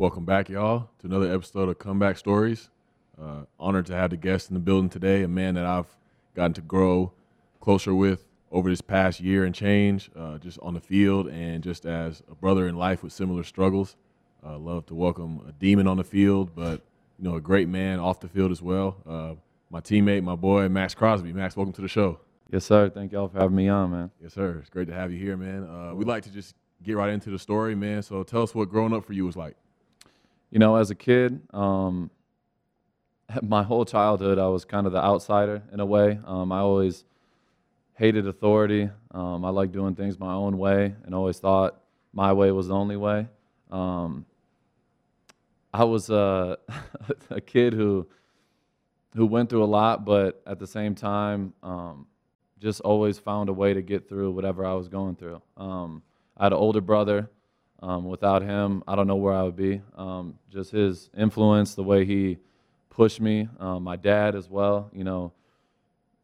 Welcome back, y'all, to another episode of Comeback Stories. Uh, honored to have the guest in the building today, a man that I've gotten to grow closer with over this past year and change, uh, just on the field and just as a brother in life with similar struggles. Uh, love to welcome a demon on the field, but you know a great man off the field as well. Uh, my teammate, my boy Maxx Crosby. Maxx, welcome to the show. Yes, sir. Thank y'all for having me on, man. Yes, sir. It's great to have you here, man. Uh, we'd like to just get right into the story, man. So tell us what growing up for you was like. You know, as a kid, um, my whole childhood, I was kind of the outsider in a way. Um, I always hated authority. Um, I liked doing things my own way and always thought my way was the only way. Um, I was uh, a kid who who went through a lot, but at the same time, um, just always found a way to get through whatever I was going through. Um, I had an older brother. Um, without him, I don't know where I would be. Um, just his influence, the way he pushed me, um, my dad as well. You know,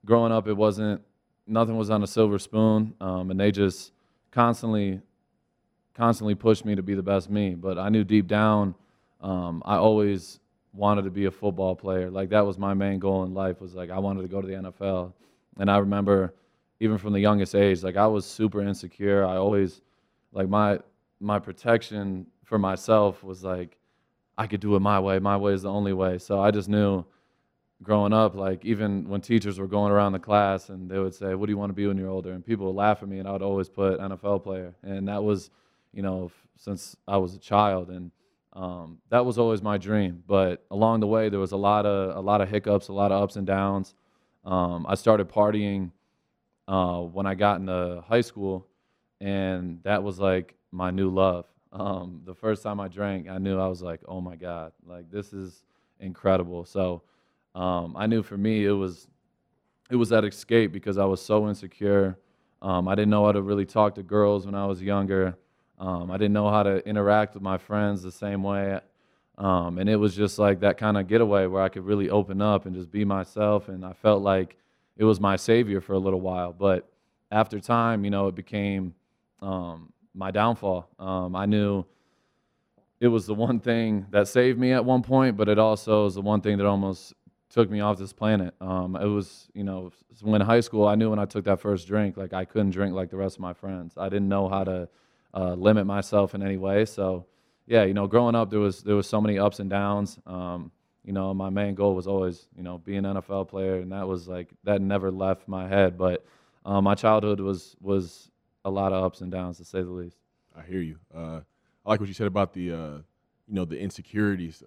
growing up, it wasn't nothing was on a silver spoon, um, and they just constantly, constantly pushed me to be the best me. But I knew deep down, um, I always wanted to be a football player. Like that was my main goal in life. Was like I wanted to go to the NFL, and I remember even from the youngest age, like I was super insecure. I always like my my protection for myself was like I could do it my way. My way is the only way. So I just knew growing up, like even when teachers were going around the class and they would say, "What do you want to be when you're older?" and people would laugh at me, and I would always put NFL player, and that was, you know, since I was a child, and um, that was always my dream. But along the way, there was a lot of a lot of hiccups, a lot of ups and downs. Um, I started partying uh, when I got into high school, and that was like my new love. Um, the first time I drank, I knew I was like, oh my God, like this is incredible. So um, I knew for me it was it was that escape because I was so insecure. Um, I didn't know how to really talk to girls when I was younger. Um, I didn't know how to interact with my friends the same way. Um, and it was just like that kind of getaway where I could really open up and just be myself. And I felt like it was my savior for a little while. But after time, you know, it became um, my downfall. Um, I knew it was the one thing that saved me at one point, but it also was the one thing that almost took me off this planet. Um, it was, you know, when high school, I knew when I took that first drink, like I couldn't drink like the rest of my friends. I didn't know how to uh, limit myself in any way. So, yeah, you know, growing up, there was there was so many ups and downs. Um, you know, my main goal was always, you know, be an NFL player, and that was like that never left my head. But um, my childhood was was a lot of ups and downs, to say the least. I hear you. Uh, I like what you said about the, uh, you know, the insecurities.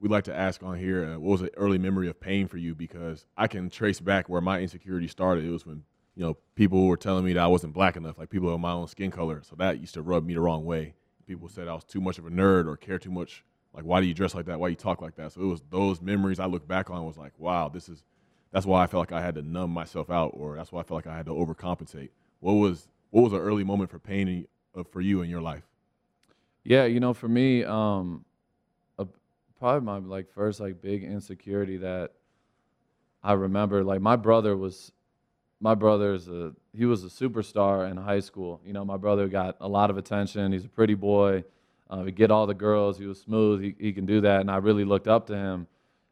We like to ask on here, uh, what was an early memory of pain for you? Because I can trace back where my insecurity started. It was when, you know, people were telling me that I wasn't black enough, like people of my own skin color. So that used to rub me the wrong way. People said I was too much of a nerd or care too much. Like, why do you dress like that? Why you talk like that? So it was those memories I look back on was like, wow, this is, that's why I felt like I had to numb myself out, or that's why I felt like I had to overcompensate. What was what was an early moment for pain in, uh, for you in your life? Yeah, you know, for me, um, a, probably my like first like big insecurity that I remember. Like my brother was, my brother's a he was a superstar in high school. You know, my brother got a lot of attention. He's a pretty boy. Uh, he get all the girls. He was smooth. He he can do that, and I really looked up to him.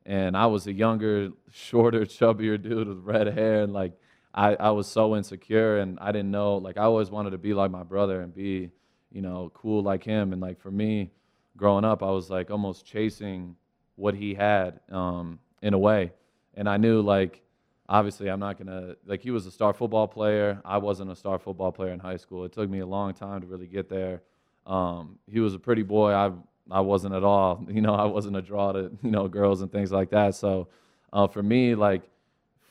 And I was a younger, shorter, chubbier dude with red hair, and like I, I was so insecure and I didn't know, like, I always wanted to be like my brother and be, you know, cool like him. And, like, for me, growing up, I was, like, almost chasing what he had um, in a way. And I knew, like, obviously, I'm not going to, like, he was a star football player. I wasn't a star football player in high school. It took me a long time to really get there. Um, he was a pretty boy. I, I wasn't at all. You know, I wasn't a draw to, you know, girls and things like that. So uh, for me, like,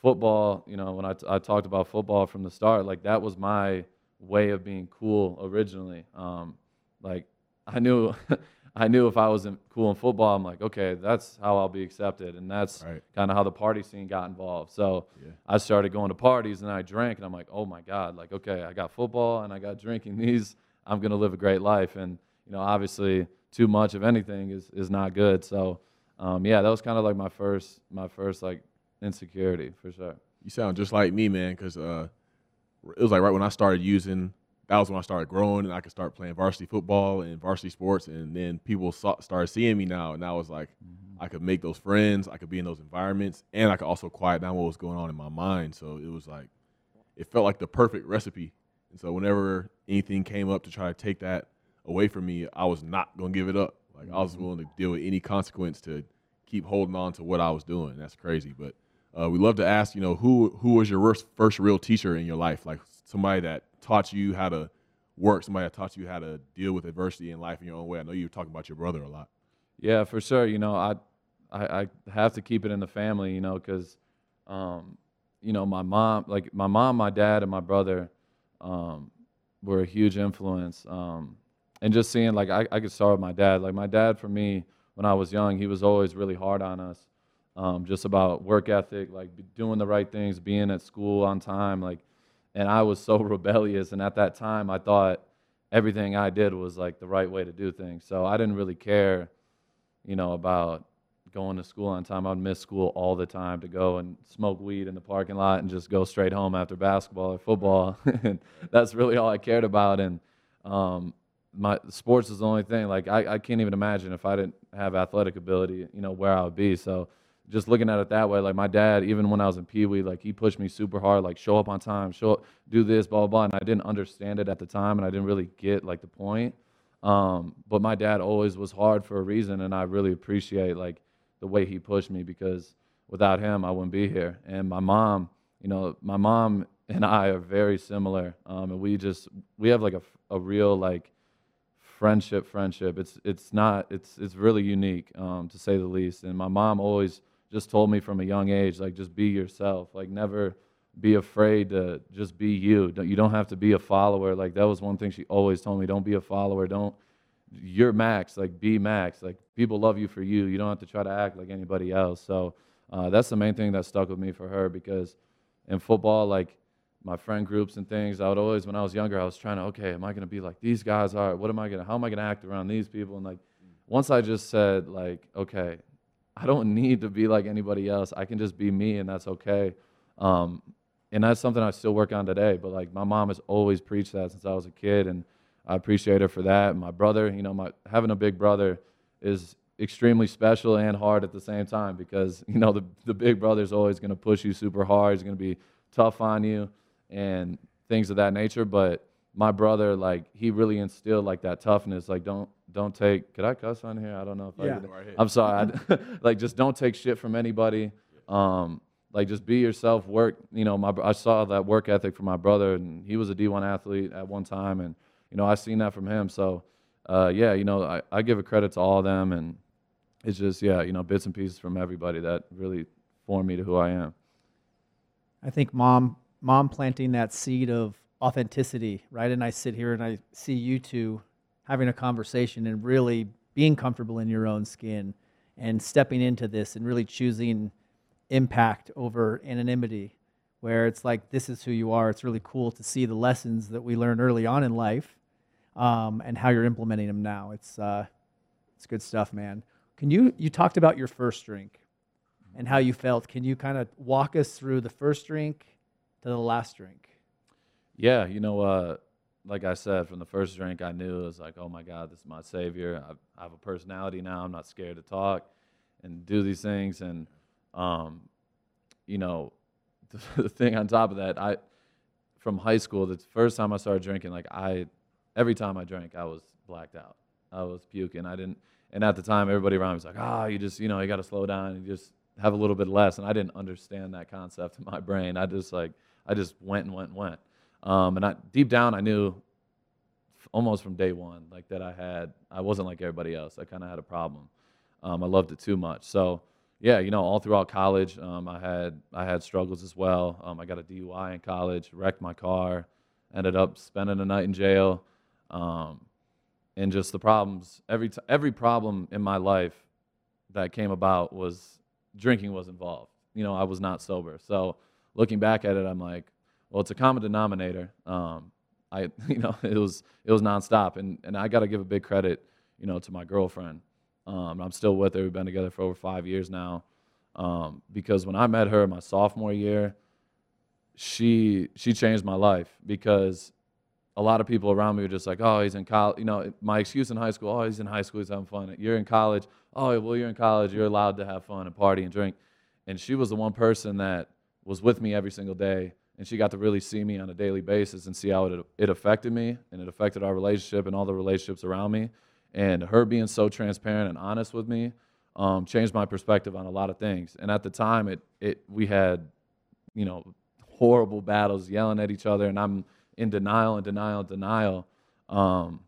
football, you know, when I, t- I talked about football from the start, like that was my way of being cool originally. Um, like I knew, I knew if I wasn't cool in football, I'm like, okay, that's how I'll be accepted, and that's right. kind of how the party scene got involved. So yeah. I started going to parties and I drank, and I'm like, oh my god, like okay, I got football and I got drinking. These, I'm gonna live a great life, and you know, obviously, too much of anything is is not good. So. Um, yeah, that was kind of like my first, my first like insecurity for sure. You sound just like me, man, because uh, it was like right when I started using that was when I started growing and I could start playing varsity football and varsity sports. And then people saw, started seeing me now, and I was like, mm-hmm. I could make those friends, I could be in those environments, and I could also quiet down what was going on in my mind. So it was like, it felt like the perfect recipe. And so whenever anything came up to try to take that away from me, I was not gonna give it up. Like mm-hmm. I was mm-hmm. willing to deal with any consequence to keep holding on to what I was doing. That's crazy, but. Uh, we love to ask, you know, who who was your first, real teacher in your life? Like somebody that taught you how to work, somebody that taught you how to deal with adversity in life in your own way. I know you were talking about your brother a lot. Yeah, for sure. You know, I I, I have to keep it in the family, you know, because um, you know my mom, like my mom, my dad, and my brother um, were a huge influence. Um, and just seeing, like, I, I could start with my dad. Like my dad, for me, when I was young, he was always really hard on us. Um, just about work ethic, like doing the right things, being at school on time, like and I was so rebellious. And at that time, I thought everything I did was like the right way to do things. So I didn't really care, you know, about going to school on time. I'd miss school all the time to go and smoke weed in the parking lot and just go straight home after basketball or football. and that's really all I cared about. And um, my sports is the only thing. Like I, I can't even imagine if I didn't have athletic ability, you know, where I would be. So just looking at it that way, like my dad, even when I was in Pee Wee, like he pushed me super hard, like show up on time, show up, do this, blah, blah, blah. And I didn't understand it at the time and I didn't really get like the point. Um, but my dad always was hard for a reason and I really appreciate like the way he pushed me because without him, I wouldn't be here. And my mom, you know, my mom and I are very similar. Um, and we just, we have like a, a real like friendship, friendship. It's, it's not, it's, it's really unique um, to say the least. And my mom always, just told me from a young age, like just be yourself. Like never be afraid to just be you. You don't have to be a follower. Like that was one thing she always told me. Don't be a follower. Don't you're Maxx. Like be Maxx. Like people love you for you. You don't have to try to act like anybody else. So uh, that's the main thing that stuck with me for her because in football, like my friend groups and things, I would always when I was younger, I was trying to okay, am I going to be like these guys are? What am I going to? How am I going to act around these people? And like once I just said like okay, I don't need to be like anybody else. I can just be me, and that's okay. Um, and that's something I still work on today. But like my mom has always preached that since I was a kid, and I appreciate her for that. My brother, you know, my having a big brother is extremely special and hard at the same time because you know the the big brother is always going to push you super hard. He's going to be tough on you and things of that nature. But my brother, like he really instilled like that toughness. Like don't don't take. Could I cuss on here? I don't know if yeah. I. I'm sorry. I, like just don't take shit from anybody. Um, like just be yourself. Work. You know, my I saw that work ethic from my brother, and he was a D1 athlete at one time, and you know I seen that from him. So, uh, yeah, you know I, I give a credit to all of them, and it's just yeah, you know bits and pieces from everybody that really formed me to who I am. I think mom mom planting that seed of authenticity, right? And I sit here and I see you two having a conversation and really being comfortable in your own skin and stepping into this and really choosing impact over anonymity where it's like this is who you are. It's really cool to see the lessons that we learned early on in life um, and how you're implementing them now. It's uh, it's good stuff man. Can you you talked about your first drink and how you felt. Can you kind of walk us through the first drink to the last drink yeah you know uh, like I said, from the first drink, I knew it was like, oh my God, this is my savior. I, I have a personality now. I'm not scared to talk and do these things. And, um, you know, the, the, thing on top of that, I, from high school, the first time I started drinking, like I, every time I drank, I was blacked out. I was puking. I didn't, and at the time, everybody around me was like, ah, oh, you just, you know, you got to slow down and just have a little bit less. And I didn't understand that concept in my brain. I just like, I just went and went and went. Um, and I, deep down, I knew almost from day one, like that I had, I wasn't like everybody else. I kind of had a problem. Um, I loved it too much. So, yeah, you know, all throughout college, um, I had I had struggles as well. Um, I got a DUI in college, wrecked my car, ended up spending a night in jail, um, and just the problems. Every t- every problem in my life that came about was drinking was involved. You know, I was not sober. So, looking back at it, I'm like, well, it's a common denominator. Um, I, you know, it was it was nonstop, and and I got to give a big credit, you know, to my girlfriend. Um, I'm still with her. We've been together for over five years now. Um, because when I met her my sophomore year, she she changed my life because a lot of people around me were just like, oh, he's in college. You know, my excuse in high school, oh, he's in high school, he's having fun. You're in college, oh, well, you're in college, you're allowed to have fun and party and drink. And she was the one person that was with me every single day, and she got to really see me on a daily basis and see how it, it affected me and it affected our relationship and all the relationships around me. And her being so transparent and honest with me um, changed my perspective on a lot of things. And at the time, it, it we had, you know, horrible battles, yelling at each other, and I'm in denial and denial and denial. Um,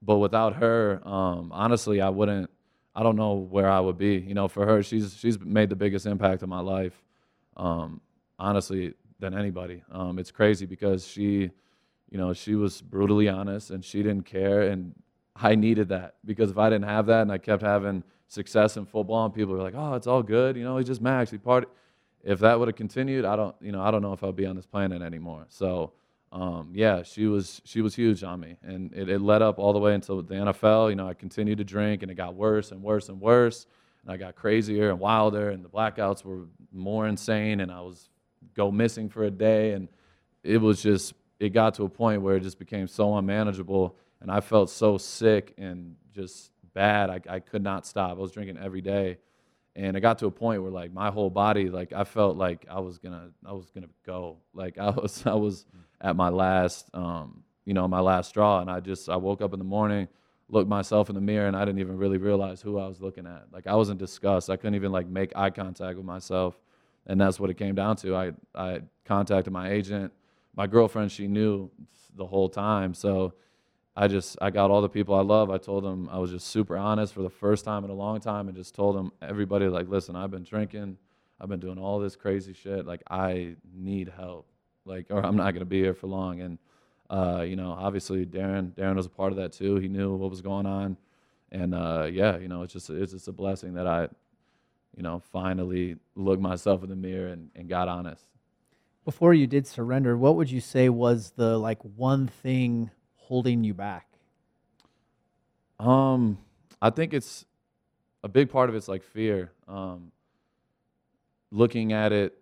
but without her, um, honestly, I wouldn't. I don't know where I would be. You know, for her, she's she's made the biggest impact in my life. Um, honestly, than anybody. Um, it's crazy because she, you know, she was brutally honest and she didn't care, and I needed that because if I didn't have that and I kept having success in football and people were like, "Oh, it's all good," you know, he's just Maxx, he party. If that would have continued, I don't, you know, I don't know if I'd be on this planet anymore. So um, yeah, she was she was huge on me, and it, it led up all the way until the NFL. You know, I continued to drink, and it got worse and worse and worse, and I got crazier and wilder, and the blackouts were more insane, and I was go missing for a day, and it was just it got to a point where it just became so unmanageable, and I felt so sick and just bad. I, I could not stop. I was drinking every day, and it got to a point where like my whole body, like I felt like I was gonna I was gonna go. Like I was I was at my last, um, you know, my last straw. And I just, I woke up in the morning, looked myself in the mirror, and I didn't even really realize who I was looking at. Like I was in disgust. I couldn't even like make eye contact with myself. And that's what it came down to. I, I contacted my agent. My girlfriend, she knew the whole time. So I just, I got all the people I love. I told them I was just super honest for the first time in a long time and just told them, everybody, like, listen, I've been drinking. I've been doing all this crazy shit. Like, I need help like, or I'm not to be here for long. And, uh, you know, obviously Darren, Darren was a part of that too. He knew what was going on. And, uh, yeah, you know, it's just, it's just a blessing that I, you know, finally looked myself in the mirror and, and got honest. Before you did surrender, what would you say was the like one thing holding you back? Um, I think it's a big part of it's like fear. Um, looking at it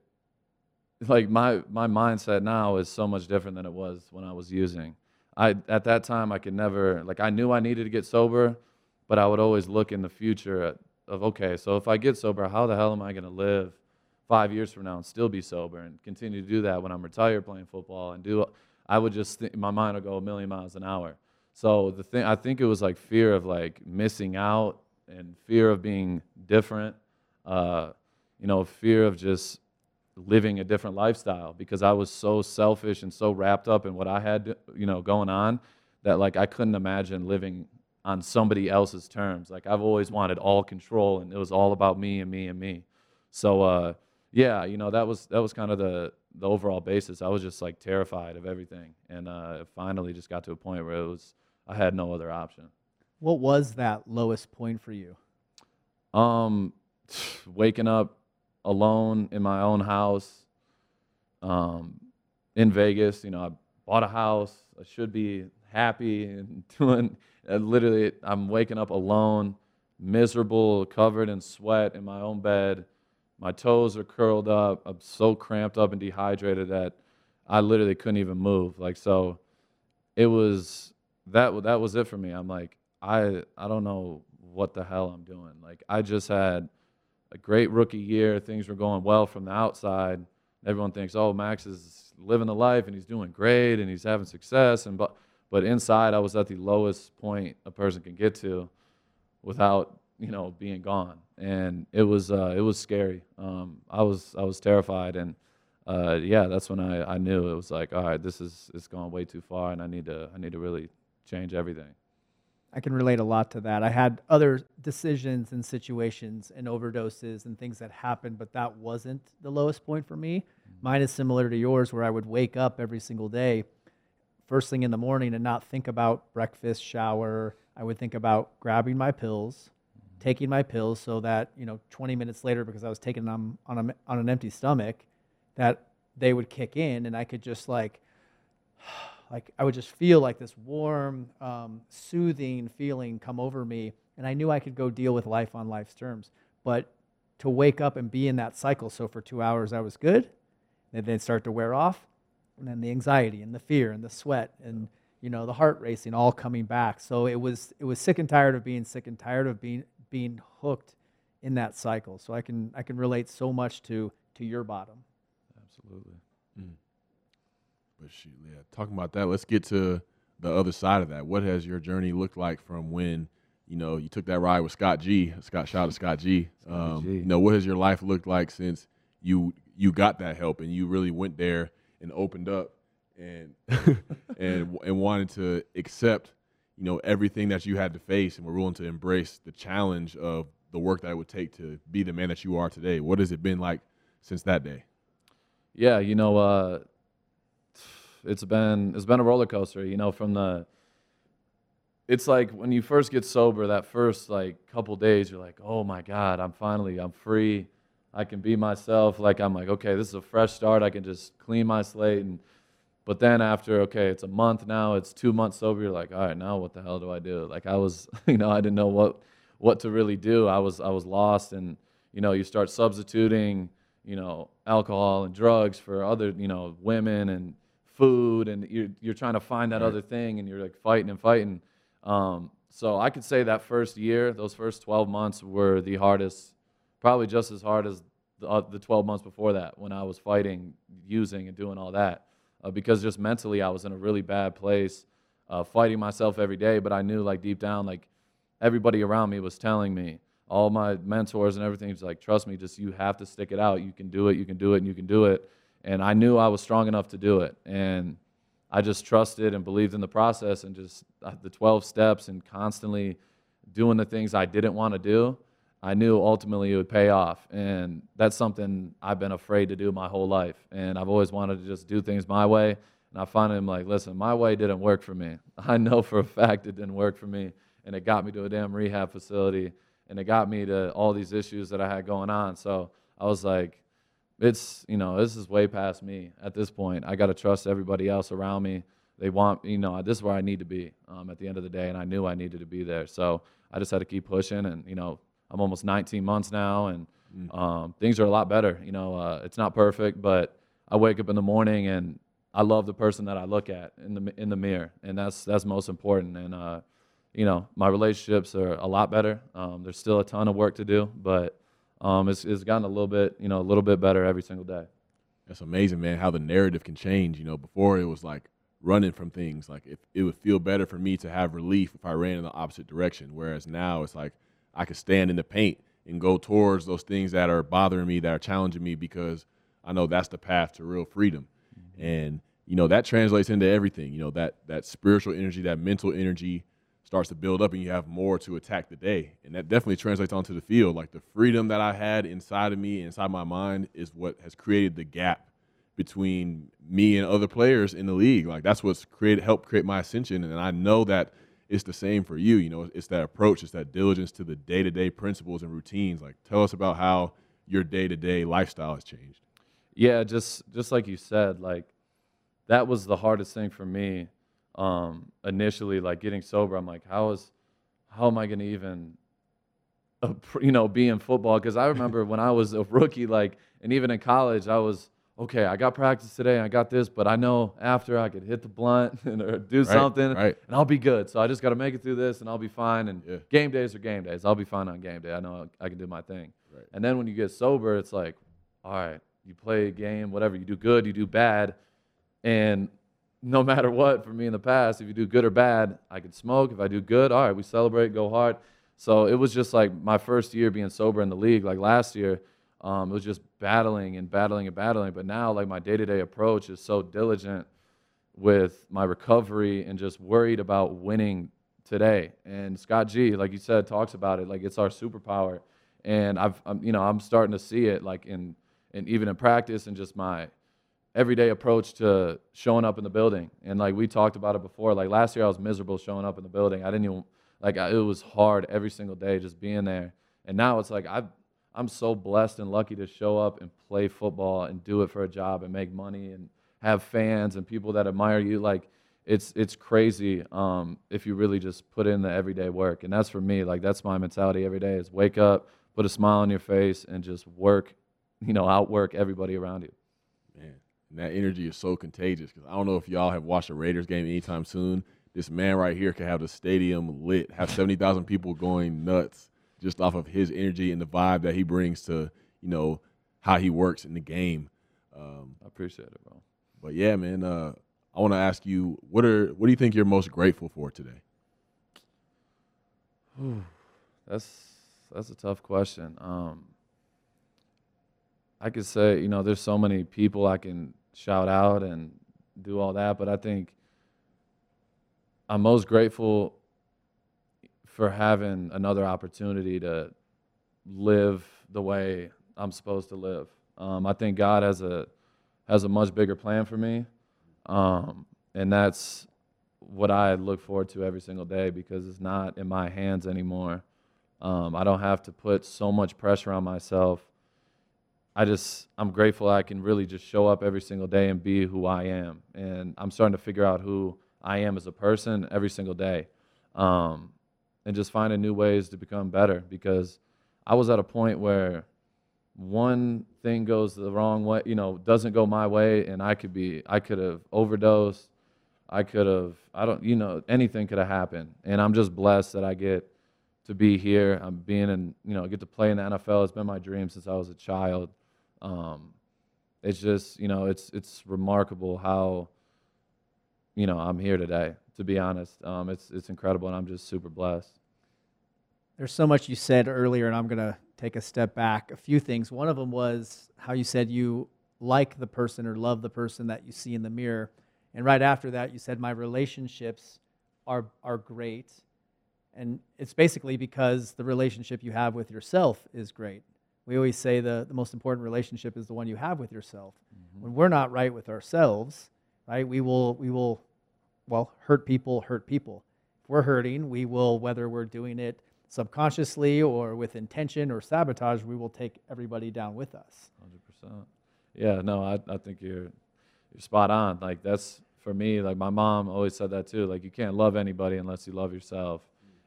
like my my mindset now is so much different than it was when I was using. I at that time I could never like I knew I needed to get sober, but I would always look in the future of okay, so if I get sober, how the hell am I going to live 5 years from now and still be sober and continue to do that when I'm retired playing football and do I would just think, my mind would go a million miles an hour. So the thing I think it was like fear of like missing out and fear of being different uh, you know, fear of just living a different lifestyle because I was so selfish and so wrapped up in what I had, you know, going on that like I couldn't imagine living on somebody else's terms. Like I've always wanted all control and it was all about me and me and me. So uh, yeah, you know, that was that was kind of the the overall basis. I was just like terrified of everything and uh, finally just got to a point where it was I had no other option. What was that lowest point for you? Um waking up alone in my own house um, in Vegas. You know, I bought a house. I should be happy and doing. And literally, I'm waking up alone, miserable, covered in sweat in my own bed. My toes are curled up. I'm so cramped up and dehydrated that I literally couldn't even move. Like so, it was that. That was it for me. I'm like, I I don't know what the hell I'm doing. Like I just had a great rookie year. Things were going well from the outside. Everyone thinks, oh, Maxx is living the life and he's doing great and he's having success. And but but inside, I was at the lowest point a person can get to without you know being gone, and it was uh, it was scary. Um, I was I was terrified, and uh, yeah, that's when I, I knew it was like, all right, this is it's gone way too far, and I need to I need to really change everything. I can relate a lot to that. I had other decisions and situations and overdoses and things that happened, but that wasn't the lowest point for me. Mm-hmm. Mine is similar to yours, where I would wake up every single day, first thing in the morning, and not think about breakfast, shower. I would think about grabbing my pills, taking my pills, so that you know, 20 minutes later, because I was taking them on a, on an empty stomach, that they would kick in, and I could just like like I would just feel like this warm, um, soothing feeling come over me, and I knew I could go deal with life on life's terms. But to wake up and be in that cycle, so for two hours I was good, and then start to wear off, and then the anxiety and the fear and the sweat and you know, the heart racing, all coming back. So it was it was sick and tired of being sick and tired of being being hooked in that cycle. So I can I can relate so much to to your bottom. Absolutely. But shoot, yeah, talking about that, let's get to the other side of that. What has your journey looked like from when, you know, you took that ride with Scott G, Scott shout out to Scott G. Um, G. You know, what has your life looked like since you you got that help and you really went there and opened up and and and wanted to accept, you know, everything that you had to face and were willing to embrace the challenge of the work that it would take to be the man that you are today. What has it been like since that day? Yeah, you know, uh, it's been it's been a roller coaster. You know, from the it's like when you first get sober, that first like couple days, you're like, oh my god, I'm finally I'm free. I can be myself. Like I'm like, okay, this is a fresh start. I can just clean my slate. And but then after, okay, it's a month now. It's two months sober. You're like, all right, now what the hell do I do? Like I was, you know, I didn't know what what to really do. I was I was lost, and you know, you start substituting, you know, alcohol and drugs for other, you know, women and food, and you're you're trying to find that Right. other thing, and you're like fighting and fighting. Um, so I could say that first year, those first 12 months were the hardest, probably just as hard as the, uh, the 12 months before that when I was fighting, using, and doing all that. Uh, because just mentally, I was in a really bad place, uh, fighting myself every day. But I knew, like deep down, like everybody around me was telling me, all my mentors and everything was like, trust me, just you have to stick it out. You can do it, you can do it, and you can do it. And I knew I was strong enough to do it. And I just trusted and believed in the process and just uh, the 12 steps and constantly doing the things I didn't want to do. I knew ultimately it would pay off. And that's something I've been afraid to do my whole life. And I've always wanted to just do things my way. And I finally am like, listen, my way didn't work for me. I know for a fact it didn't work for me. And it got me to a damn rehab facility. And it got me to all these issues that I had going on. So I was like, it's you know this is way past me at this point i got to trust everybody else around me they want you know this is where i need to be um, at the end of the day and i knew i needed to be there so i just had to keep pushing and you know i'm almost 19 months now and um, things are a lot better you know uh, it's not perfect but i wake up in the morning and i love the person that i look at in the in the mirror and that's that's most important and uh, you know my relationships are a lot better um, there's still a ton of work to do but um, it's, it's gotten a little bit, you know, a little bit better every single day. That's amazing, man. How the narrative can change. You know, before it was like running from things. Like if it would feel better for me to have relief if I ran in the opposite direction. Whereas now it's like I could stand in the paint and go towards those things that are bothering me, that are challenging me, because I know that's the path to real freedom. Mm-hmm. And you know that translates into everything. You know that that spiritual energy, that mental energy starts to build up, and you have more to attack the day. And that definitely translates onto the field. Like the freedom that I had inside of me, inside my mind, is what has created the gap between me and other players in the league. Like that's what's created helped create my ascension. And I know that it's the same for you. You know, it's that approach, it's that diligence to the day to day principles and routines. Like tell us about how your day to day lifestyle has changed. Yeah, just just like you said, like that was the hardest thing for me um, initially. Like getting sober, I'm like, how is how am I going to even you know be in football? Because I remember when I was a rookie, like, and even in college, I was okay. I got practice today, I got this, but I know after I could hit the blunt and or do something, right. and I'll be good. So I just got to make it through this, and I'll be fine. And Yeah. game days are game days. I'll be fine on game day. I know I can do my thing. Right. And then when you get sober, it's like, all right, you play a game, whatever. You do good, you do bad, and no matter what, for me in the past, if you do good or bad, I could smoke. If I do good, all right, we celebrate, go hard. So it was just like my first year being sober in the league. Like last year, um, it was just battling and battling and battling. But now, like my day-to-day approach is so diligent with my recovery and just worried about winning today. And Scott G, like you said, talks about it like it's our superpower. And I've, I'm, you know, I'm starting to see it like in, and even in practice and just my everyday approach to showing up in the building. And like we talked about it before, like last year I was miserable showing up in the building. I didn't even like I, it was hard every single day just being there. And now it's like I've I'm so blessed and lucky to show up and play football and do it for a job and make money and have fans and people that admire you. Like it's it's crazy um, if you really just put in the everyday work. And that's for me. Like that's my mentality every day is wake up, put a smile on your face, and just work. You know, outwork everybody around you. Man, And that energy is so contagious because I don't know if y'all have watched a Raiders game anytime soon. This man right here could have the stadium lit, have 70,000 people going nuts just off of his energy and the vibe that he brings to, you know, how he works in the game. Um, I appreciate it, bro. but yeah, man, uh, I want to ask you, what are what do you think you're most grateful for today? That's that's a tough question. Um, I could say, you know, there's so many people I can shout out and do all that, but I think I'm most grateful for having another opportunity to live the way I'm supposed to live. Um, I think God has a has a much bigger plan for me, um, and that's what I look forward to every single day because it's not in my hands anymore. Um, I don't have to put so much pressure on myself. I just I'm grateful I can really just show up every single day and be who I am, and I'm starting to figure out who I am as a person every single day, um, and just finding new ways to become better because I was at a point where one thing goes the wrong way, you know, doesn't go my way, and I could be, I could have overdosed, I could have, I don't, you know, anything could have happened, and I'm just blessed that I get to be here. I'm being in, you know, get to play in the NFL. It's been my dream since I was a child. Um, it's just, you know, it's it's remarkable how, you know, I'm here today. To be honest, um, it's it's incredible, and I'm just super blessed. There's so much you said earlier, and I'm going to take a step back. A few things. One of them was how you said you like the person or love the person that you see in the mirror. And right after that, you said, My relationships are, are great. And it's basically because the relationship you have with yourself is great. We always say the, the most important relationship is the one you have with yourself. When we're not right with ourselves, right, we will, we will, well, hurt people, hurt people. If we're hurting, we will, whether we're doing it subconsciously or with intention or sabotage, we will take everybody down with us. Hundred percent. Yeah, no, I, I think you're you're spot on. Like that's for me. Like my mom always said that too. Like you can't love anybody unless you love yourself,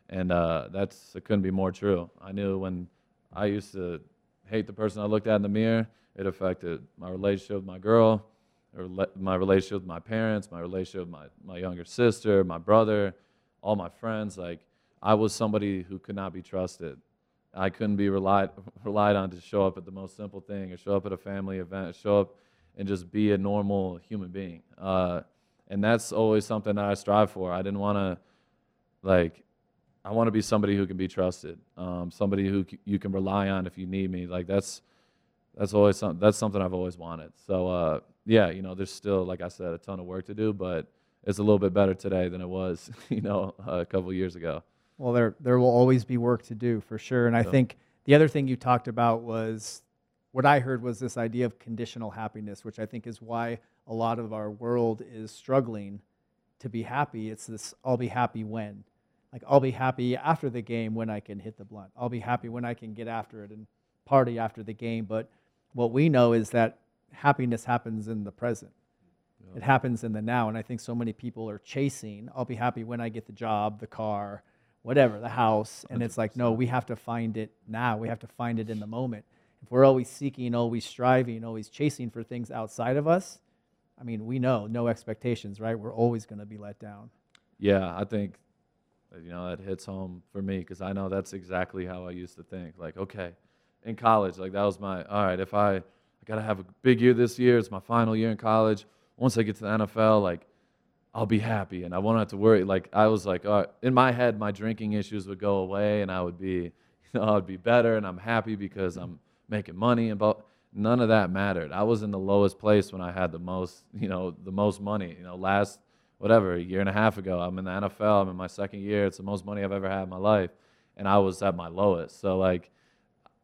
and uh, that's it couldn't be more true. I knew when I used to hate the person I looked at in the mirror, it affected my relationship with my girl, or my relationship with my parents, my relationship with my my younger sister, my brother, all my friends. Like I was somebody who could not be trusted. I couldn't be relied relied on to show up at the most simple thing, or show up at a family event, show up and just be a normal human being. Uh, and that's always something that I strive for. I didn't want to, like, I want to be somebody who can be trusted, um, somebody who c- you can rely on if you need me. Like that's that's always something that's something I've always wanted. So uh, yeah, you know, there's still, like I said, a ton of work to do, but it's a little bit better today than it was, you know, a couple years ago. Well, there there will always be work to do for sure. And I think the other thing you talked about was what I heard was this idea of conditional happiness, which I think is why a lot of our world is struggling to be happy. It's this I'll be happy when. Like I'll be happy after the game when I can hit the blunt. I'll be happy when I can get after it and party after the game. But what we know is that happiness happens in the present. It happens in the now. And I think so many people are chasing, I'll be happy when I get the job, the car, whatever, the house. And it's like, no, we have to find it now. We have to find it in the moment. If we're always seeking, always striving, always chasing for things outside of us, I mean, we know no expectations, right? We're always going to be let down. Yeah, I think you know that hits home for me because I know that's exactly how I used to think. Like, okay, in college, like that was my all right. If I I gotta have a big year this year, it's my final year in college. Once I get to the NFL, like I'll be happy and I won't have to worry. Like I was like, all right, in my head, my drinking issues would go away and I would be, you know, I'd be better and I'm happy because I'm making money and but none of that mattered. I was in the lowest place when I had the most, you know, the most money. You know, last whatever a year and a half ago, I'm in the NFL. I'm in my second year. It's the most money I've ever had in my life, and I was at my lowest. So like,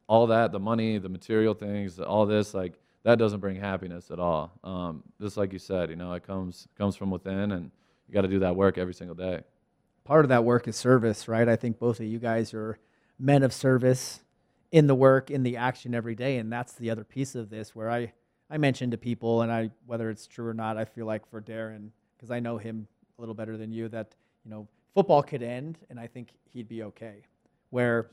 all that, the money, the material things, all this, like that doesn't bring happiness at all. Um, just like you said, you know, it comes comes from within, and you got to do that work every single day. Part of that work is service, right? I think both of you guys are men of service in the work, in the action every day. And that's the other piece of this where I, I mentioned to people, and I whether it's true or not, I feel like for Darren, because I know him a little better than you, that you know football could end, and I think he'd be okay. Where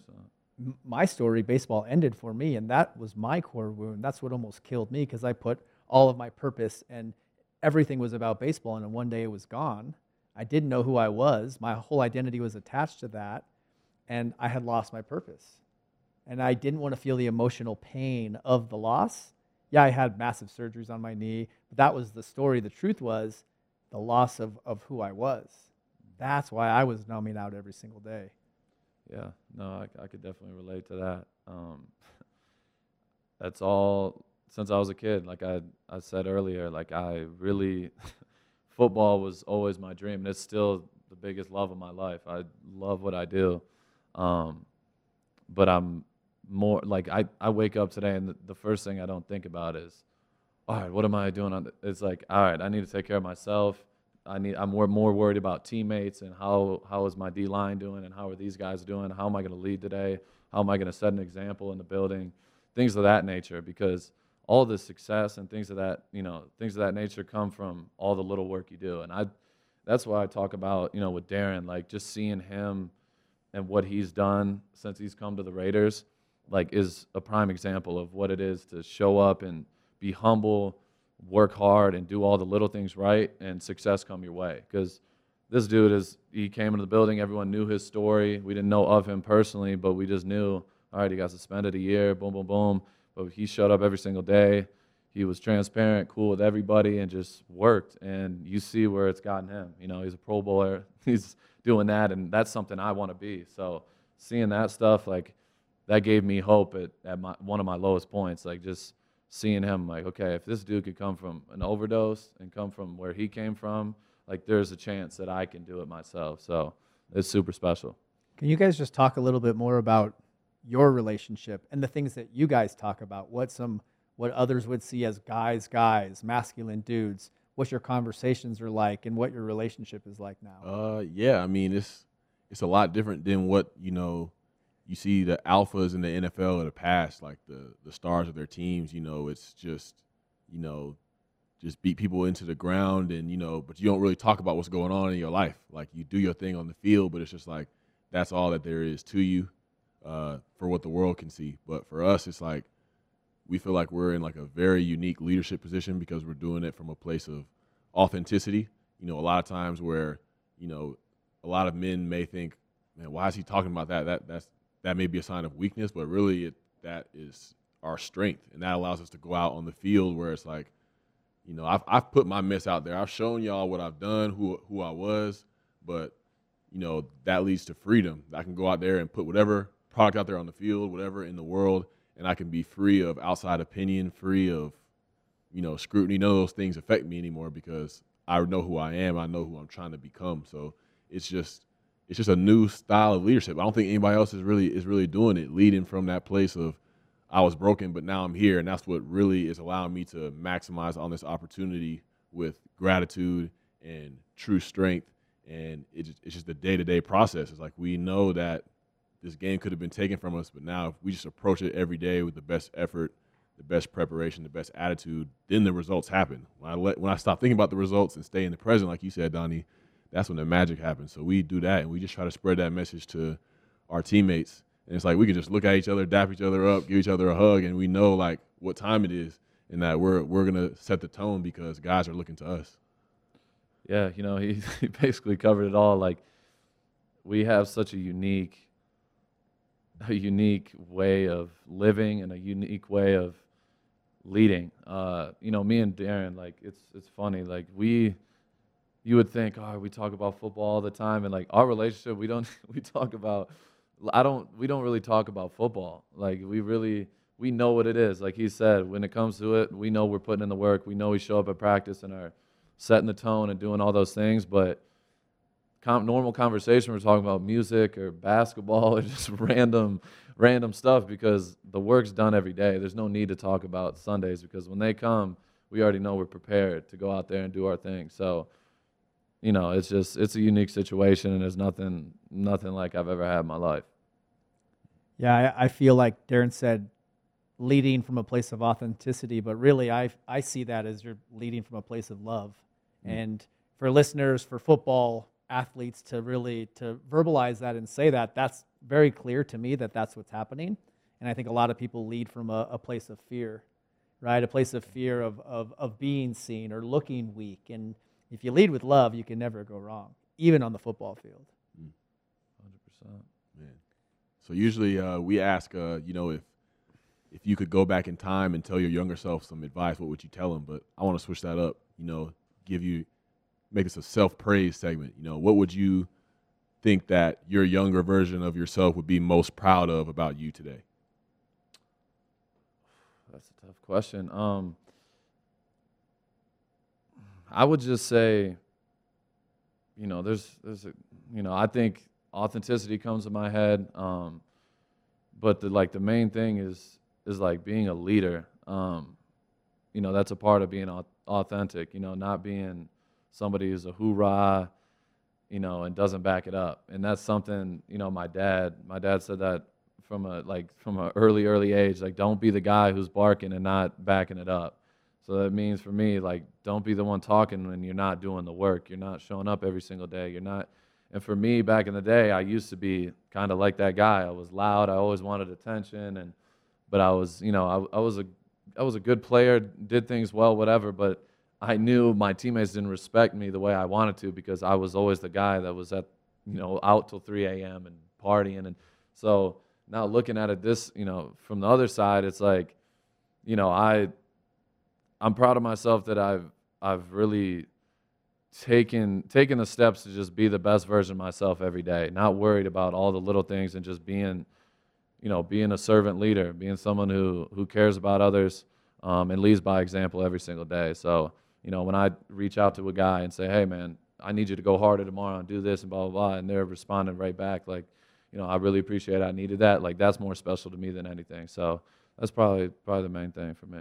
my story, baseball ended for me, and that was my core wound. That's what almost killed me because I put all of my purpose and everything was about baseball. And then one day it was gone. I didn't know who I was. My whole identity was attached to that. And I had lost my purpose. And I didn't want to feel the emotional pain of the loss. Yeah, I had massive surgeries on my knee, but that was the story. The truth was the loss of, of who I was. That's why I was numbing out every single day. Yeah, no, I, I could definitely relate to that. Um, that's all since I was a kid. Like I, I said earlier, like I really, football was always my dream, and it's still the biggest love of my life. I love what I do, um, but I'm more like I, I wake up today, and the, the first thing I don't think about is, all right, what am I doing? On the, it's like, all right, I need to take care of myself. I need. I'm more more worried about teammates and how how is my D line doing and how are these guys doing? How am I going to lead today? How am I going to set an example in the building? Things of that nature because all the success and things of that you know things of that nature come from all the little work you do and i that's why i talk about you know with darren like just seeing him and what he's done since he's come to the raiders like is a prime example of what it is to show up and be humble work hard and do all the little things right and success come your way because this dude is he came into the building everyone knew his story we didn't know of him personally but we just knew all right he got suspended a year boom boom boom but he showed up every single day. He was transparent, cool with everybody, and just worked. And you see where it's gotten him. You know, he's a Pro Bowler. He's doing that, and that's something I want to be. So seeing that stuff, like, that gave me hope at, at my, one of my lowest points. Like, just seeing him, like, okay, if this dude could come from an overdose and come from where he came from, like, there's a chance that I can do it myself. So it's super special. Can you guys just talk a little bit more about your relationship and the things that you guys talk about what some what others would see as guys guys masculine dudes what your conversations are like and what your relationship is like now uh yeah i mean it's it's a lot different than what you know you see the alphas in the NFL of the past, like the the stars of their teams. You know, it's just you know just beat people into the ground, and you know, but you don't really talk about what's going on in your life. Like you do your thing on the field, but it's just like that's all that there is to you uh, for what the world can see. But for us, it's like we feel like we're in like a very unique leadership position because we're doing it from a place of authenticity. You know, a lot of times where you know a lot of men may think, "Man, why is he talking about that?" That that's that may be a sign of weakness, but really it, that is our strength, and that allows us to go out on the field where it's like, you know, I've I've put my mess out there. I've shown y'all what I've done, who who I was, but you know that leads to freedom. I can go out there and put whatever product out there on the field, whatever in the world, and I can be free of outside opinion, free of you know scrutiny. None of those things affect me anymore because I know who I am. I know who I'm trying to become. So it's just it's just a new style of leadership. I don't think anybody else is really is really doing it, leading from that place of I was broken, but now I'm here, and that's what really is allowing me to maximize on this opportunity with gratitude and true strength. And it's just, it's just the day to day process. It's like we know that this game could have been taken from us, but now if we just approach it every day with the best effort, the best preparation, the best attitude, then the results happen. When I let when I stop thinking about the results and stay in the present, like you said, Donnie, that's when the magic happens. So we do that, and we just try to spread that message to our teammates. And it's like we can just look at each other, dap each other up, give each other a hug, and we know like what time it is, and that we're we're gonna set the tone because guys are looking to us. Yeah, you know, he, he basically covered it all. Like we have such a unique a unique way of living and a unique way of leading. Uh, you know, me and Darren, like it's it's funny. Like we, you would think, oh, we talk about football all the time, and like our relationship, we don't we talk about. I don't. We don't really talk about football. Like we really we know what it is. Like he said, when it comes to it, we know we're putting in the work. We know we show up at practice and are setting the tone and doing all those things, but com- normal conversation, we're talking about music or basketball or just random random stuff because the work's done every day. There's no need to talk about Sundays because when they come, we already know we're prepared to go out there and do our thing. So, you know, it's just it's a unique situation and there's nothing nothing like I've ever had in my life. Yeah, I, I feel like Darren said leading from a place of authenticity, but really I I see that as you're leading from a place of love. Mm. And for listeners, for football, athletes to really to verbalize that and say that that's very clear to me that that's what's happening and i think a lot of people lead from a, a place of fear right? A place of fear of, of, of being seen or looking weak. And if you lead with love, you can never go wrong, even on the football field. 100%. Man. So usually uh, we ask, uh, you know, if if you could go back in time and tell your younger self some advice, what would you tell them? But I want to switch that up. You know, give you make this a self praise segment. You know, what would you think that your younger version of yourself would be most proud of about you today? That's a tough question. Um, I would just say, you know, there's, there's a, you know, I think authenticity comes to my head, um, but the like the main thing is is like being a leader. Um, you know, that's a part of being authentic. You know, not being somebody who's a hoorah, you know, and doesn't back it up. And that's something, you know, my dad, my dad said that from a like from an early early age like don't be the guy who's barking and not backing it up so that means for me like don't be the one talking when you're not doing the work. You're not showing up every single day. You're not and for me back in the day i used to be kind of like that guy. I was loud. I always wanted attention and but i was you know I, I was a i was a good player did things well whatever but i knew my teammates didn't respect me the way i wanted to because i was always the guy that was at you know out till 3 a.m and partying. And so now looking at it this you know from the other side it's like you know i i'm proud of myself that i've i've really taken taken the steps to just be the best version of myself every day not worried about all the little things and just being you know being a servant leader being someone who who cares about others um, and leads by example every single day so you know when i reach out to a guy and say hey man i need you to go harder tomorrow and do this and blah blah blah and they're responding right back like you know, I really appreciate it. I needed that. Like that's more special to me than anything. So that's probably probably the main thing for me.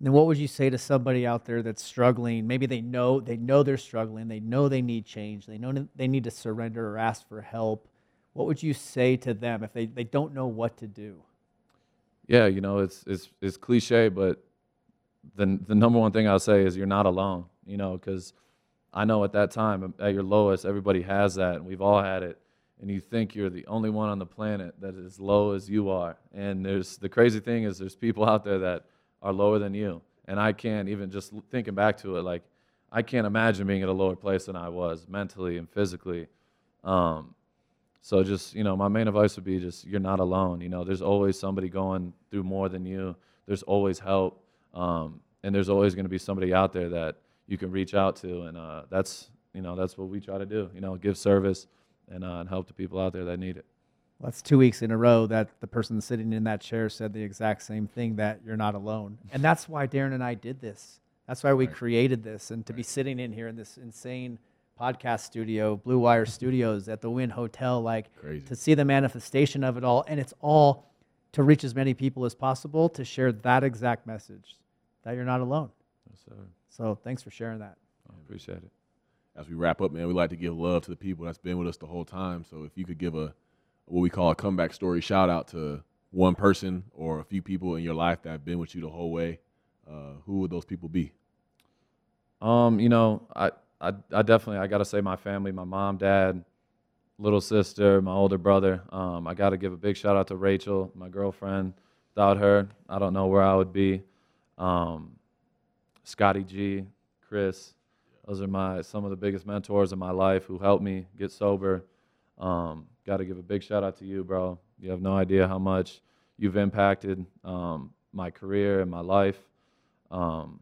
Then what would you say to somebody out there that's struggling? Maybe they know they know they're struggling. They know they need change. They know they need to surrender or ask for help. What would you say to them if they, they don't know what to do? Yeah, you know, it's it's it's cliche, but the the number one thing I'll say is you're not alone. You know, because I know at that time um, at your lowest, everybody has that, and we've all had it and you think you're the only one on the planet that is low as you are. And there's the crazy thing is there's people out there that are lower than you. And I can't even just thinking back to it, like I can't imagine being at a lower place than I was mentally and physically. Um, so just you know, my main advice would be just you're not alone. You know, there's always somebody going through more than you. There's always help, um, and there's always going to be somebody out there that you can reach out to, and uh, that's you know that's what we try to do. You know, give service and, uh, and help the people out there that need it. Well, that's two weeks in a row that the person sitting in that chair said the exact same thing that you're not alone. And that's why Darren and I did this. That's why we right. created this. And to right. be sitting in here in this insane podcast studio, Blue Wire Studios at the Wynn Hotel, like Crazy. to see the manifestation of it all. And it's all to reach as many people as possible to share that exact message that you're not alone. Yes. So thanks for sharing that. I appreciate it as we wrap up, man, we like to give love to the people that's been with us the whole time. So if you could give a what we call a comeback story shout out to one person or a few people in your life that have been with you the whole way, uh, who would those people be? Um, you know, I, I, I definitely I got to say my family, my mom, dad, little sister, my older brother. Um, I got to give a big shout out to Rachel, my girlfriend. Without her, I don't know where I would be. Um, Scotty G, Chris, those are my some of the biggest mentors in my life who helped me get sober. Um, Got to give a big shout out to you, bro. You have no idea how much you've impacted um, my career and my life. Um,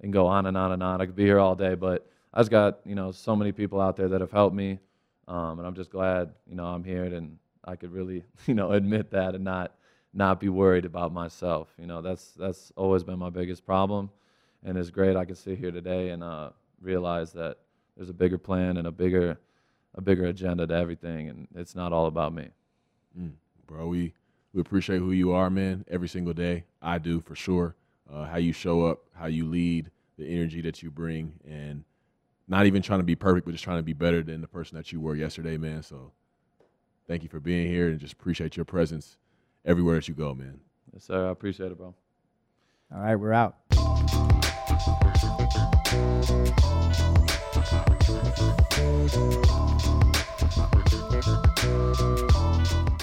and go on and on and on. I could be here all day, but I just got you know so many people out there that have helped me, um, and I'm just glad you know I'm here and I could really you know admit that and not not be worried about myself. You know that's that's always been my biggest problem and it's great I can sit here today and uh, realize that there's a bigger plan and a bigger a bigger agenda to everything, and it's not all about me. Mm, bro, we we appreciate who you are, man. Every single day, I do for sure. Uh, how you show up, how you lead, the energy that you bring, and not even trying to be perfect, but just trying to be better than the person that you were yesterday, man. So, thank you for being here, and just appreciate your presence everywhere that you go, man. Yes, sir. I appreciate it, bro. All right, we're out. Thank you.